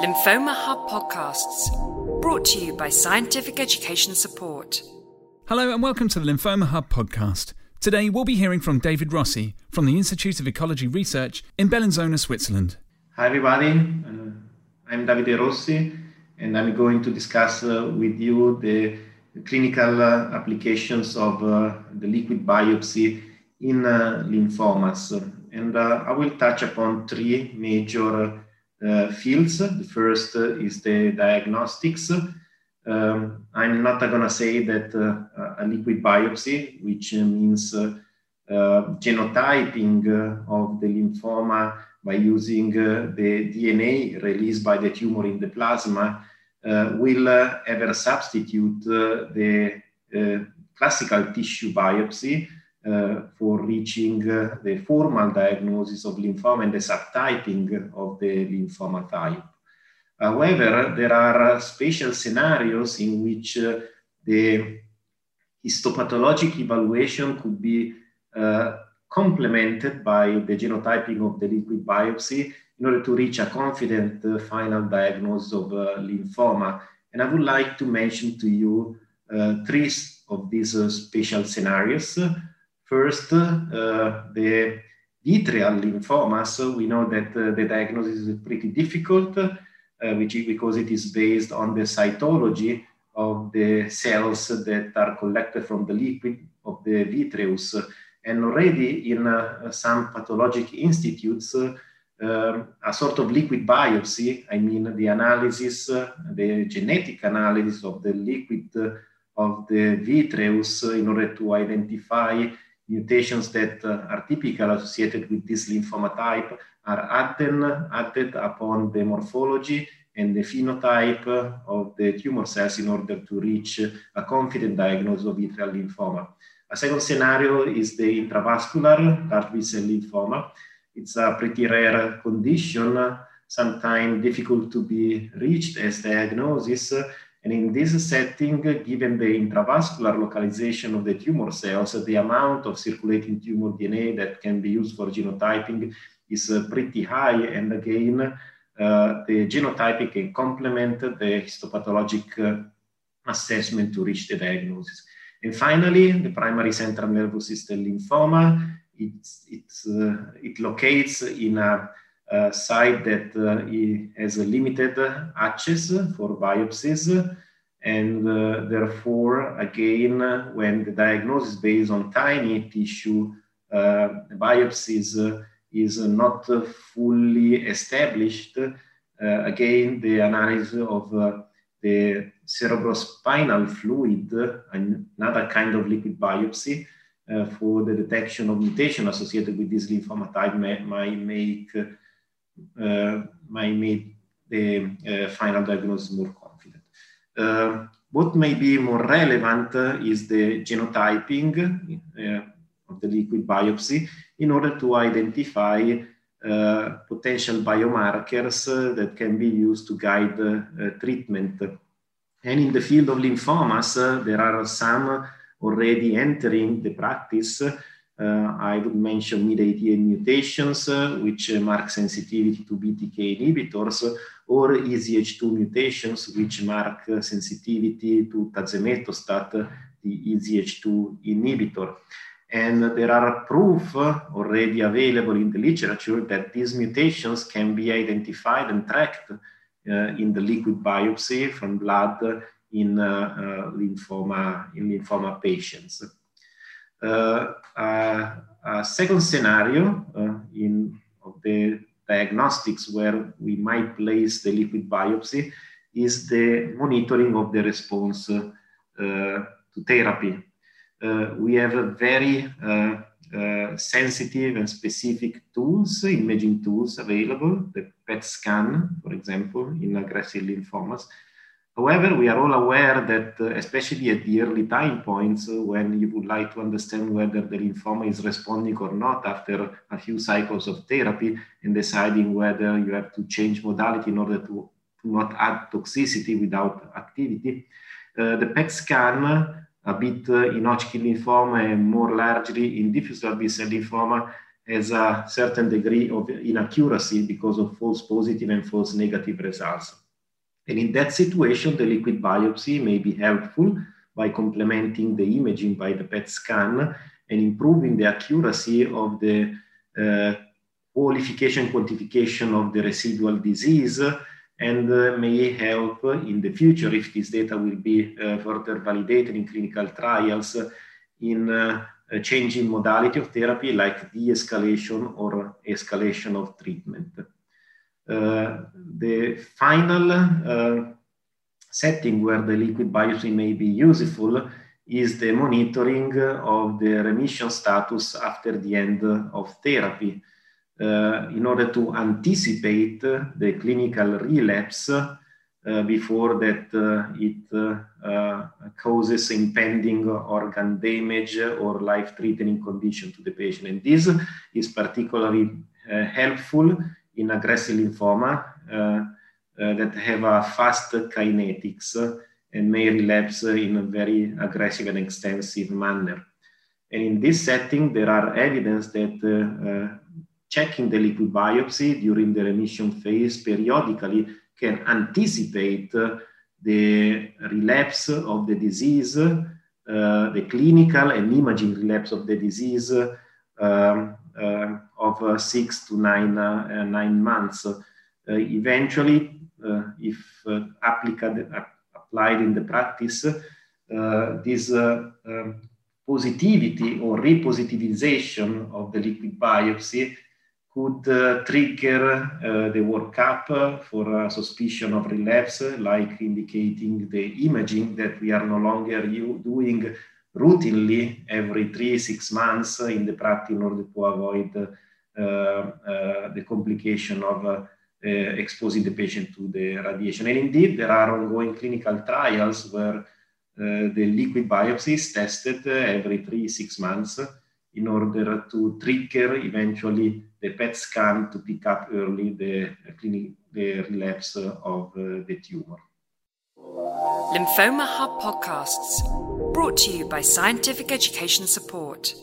Lymphoma Hub podcasts, brought to you by Scientific Education Support. Hello and welcome to the Lymphoma Hub podcast. Today we'll be hearing from David Rossi from the Institute of Oncology Research in Bellinzona, Switzerland. Hi everybody, uh, I'm Davide Rossi and I'm going to discuss uh, with you the clinical uh, applications of uh, the liquid biopsy in uh, lymphomas. And uh, I will touch upon three major uh, Uh, fields. The first uh, is the diagnostics. Um, I'm not going to say that uh, a liquid biopsy, which uh, means uh, genotyping of the lymphoma by using the DNA released by the tumor in the plasma, will ever substitute the classical tissue biopsy uh, for reaching uh, the formal diagnosis of lymphoma and the subtyping of the lymphoma type. However, there are special scenarios in which uh, the histopathologic evaluation could be uh, complemented by the genotyping of the liquid biopsy in order to reach a confident uh, final diagnosis of uh, lymphoma. And I would like to mention to you three of these special scenarios. First, uh, the vitreal lymphomas, we know that uh, the diagnosis is pretty difficult, uh, which is because it is based on the cytology of the cells that are collected from the liquid of the vitreous. And already in uh, some pathologic institutes, uh, um, a sort of liquid biopsy, I mean the analysis, uh, the genetic analysis of the liquid of the vitreous in order to identify mutations that are typical associated with this lymphoma type are added, added upon the morphology and the phenotype of the tumor cells in order to reach a confident diagnosis of vitreal lymphoma. A second scenario is the intravascular large B-cell lymphoma. It's a pretty rare condition, sometimes difficult to be reached as diagnosis, and in this setting, given the intravascular localization of the tumor cells, the amount of circulating tumor DNA that can be used for genotyping is uh, pretty high. And again, uh, the genotyping can complement the histopathologic uh, assessment to reach the diagnosis. And finally, the primary central nervous system lymphoma, it's, it's, uh, it locates in a uh, site that uh, has a limited access for biopsies. And uh, therefore, again, when the diagnosis based on tiny tissue biopsies is not fully established, again, the analysis of the cerebrospinal fluid, another kind of liquid biopsy, uh, for the detection of mutation associated with this lymphoma type may, might make uh, might make the uh, final diagnosis more confident. Uh, what may be more relevant is the genotyping of the liquid biopsy in order to identify uh, potential biomarkers uh, that can be used to guide uh, treatment. And in the field of lymphomas, there are some already entering the practice I would mention MYD88 mutations, uh, which uh, mark sensitivity to BTK inhibitors, or EZH2 mutations, which mark sensitivity to tazemetostat, the EZH2 inhibitor. And there are proof already available in the literature that these mutations can be identified and tracked uh, in the liquid biopsy from blood in uh, uh, lymphoma in lymphoma patients. Uh, a second scenario uh, in of the diagnostics where we might place the liquid biopsy is the monitoring of the response uh, to therapy. we have a very uh, sensitive and specific tools, imaging tools available, the PET scan, for example, in aggressive lymphomas, However, we are all aware that, uh, especially at the early time points, uh, when you would like to understand whether the lymphoma is responding or not after a few cycles of therapy and deciding whether you have to change modality in order to, to not add toxicity without activity, uh, the PET scan, a bit uh, in Hodgkin lymphoma and more largely in diffuse large B-cell lymphoma, has a certain degree of inaccuracy because of false positive and false negative results. And in that situation, the liquid biopsy may be helpful by complementing the imaging by the PET scan and improving the accuracy of the uh, qualification quantification of the residual disease and uh, may help in the future if this data will be uh, further validated in clinical trials in uh, changing modality of therapy like de-escalation or escalation of treatment. Uh, the final uh, setting where the liquid biopsy may be useful is the monitoring of the remission status after the end of therapy uh, in order to anticipate the clinical relapse uh, before that uh, it uh, causes impending organ damage or life-threatening condition to the patient. And this is particularly helpful in aggressive lymphoma that have a fast kinetics and may relapse in a very aggressive and extensive manner. And in this setting, there are evidence that uh, checking the liquid biopsy during the remission phase periodically can anticipate uh, the relapse of the disease, uh, the clinical and imaging relapse of the disease um, uh, of uh, six to nine, uh, nine months. eventually, if applied, applied in the practice, this um, positivity or repositivization of the liquid biopsy could uh, trigger uh, the workup for a suspicion of relapse, like indicating the imaging that we are no longer doing routinely every three, six months in the practice in order to avoid uh, uh the complication of uh, exposing the patient to the radiation. And indeed, there are ongoing clinical trials where the liquid biopsy is tested every three, six months in order to trigger eventually the PET scan to pick up early the, clinic, the relapse of the tumor. Lymphoma Hub podcasts brought to you by Scientific Education Support.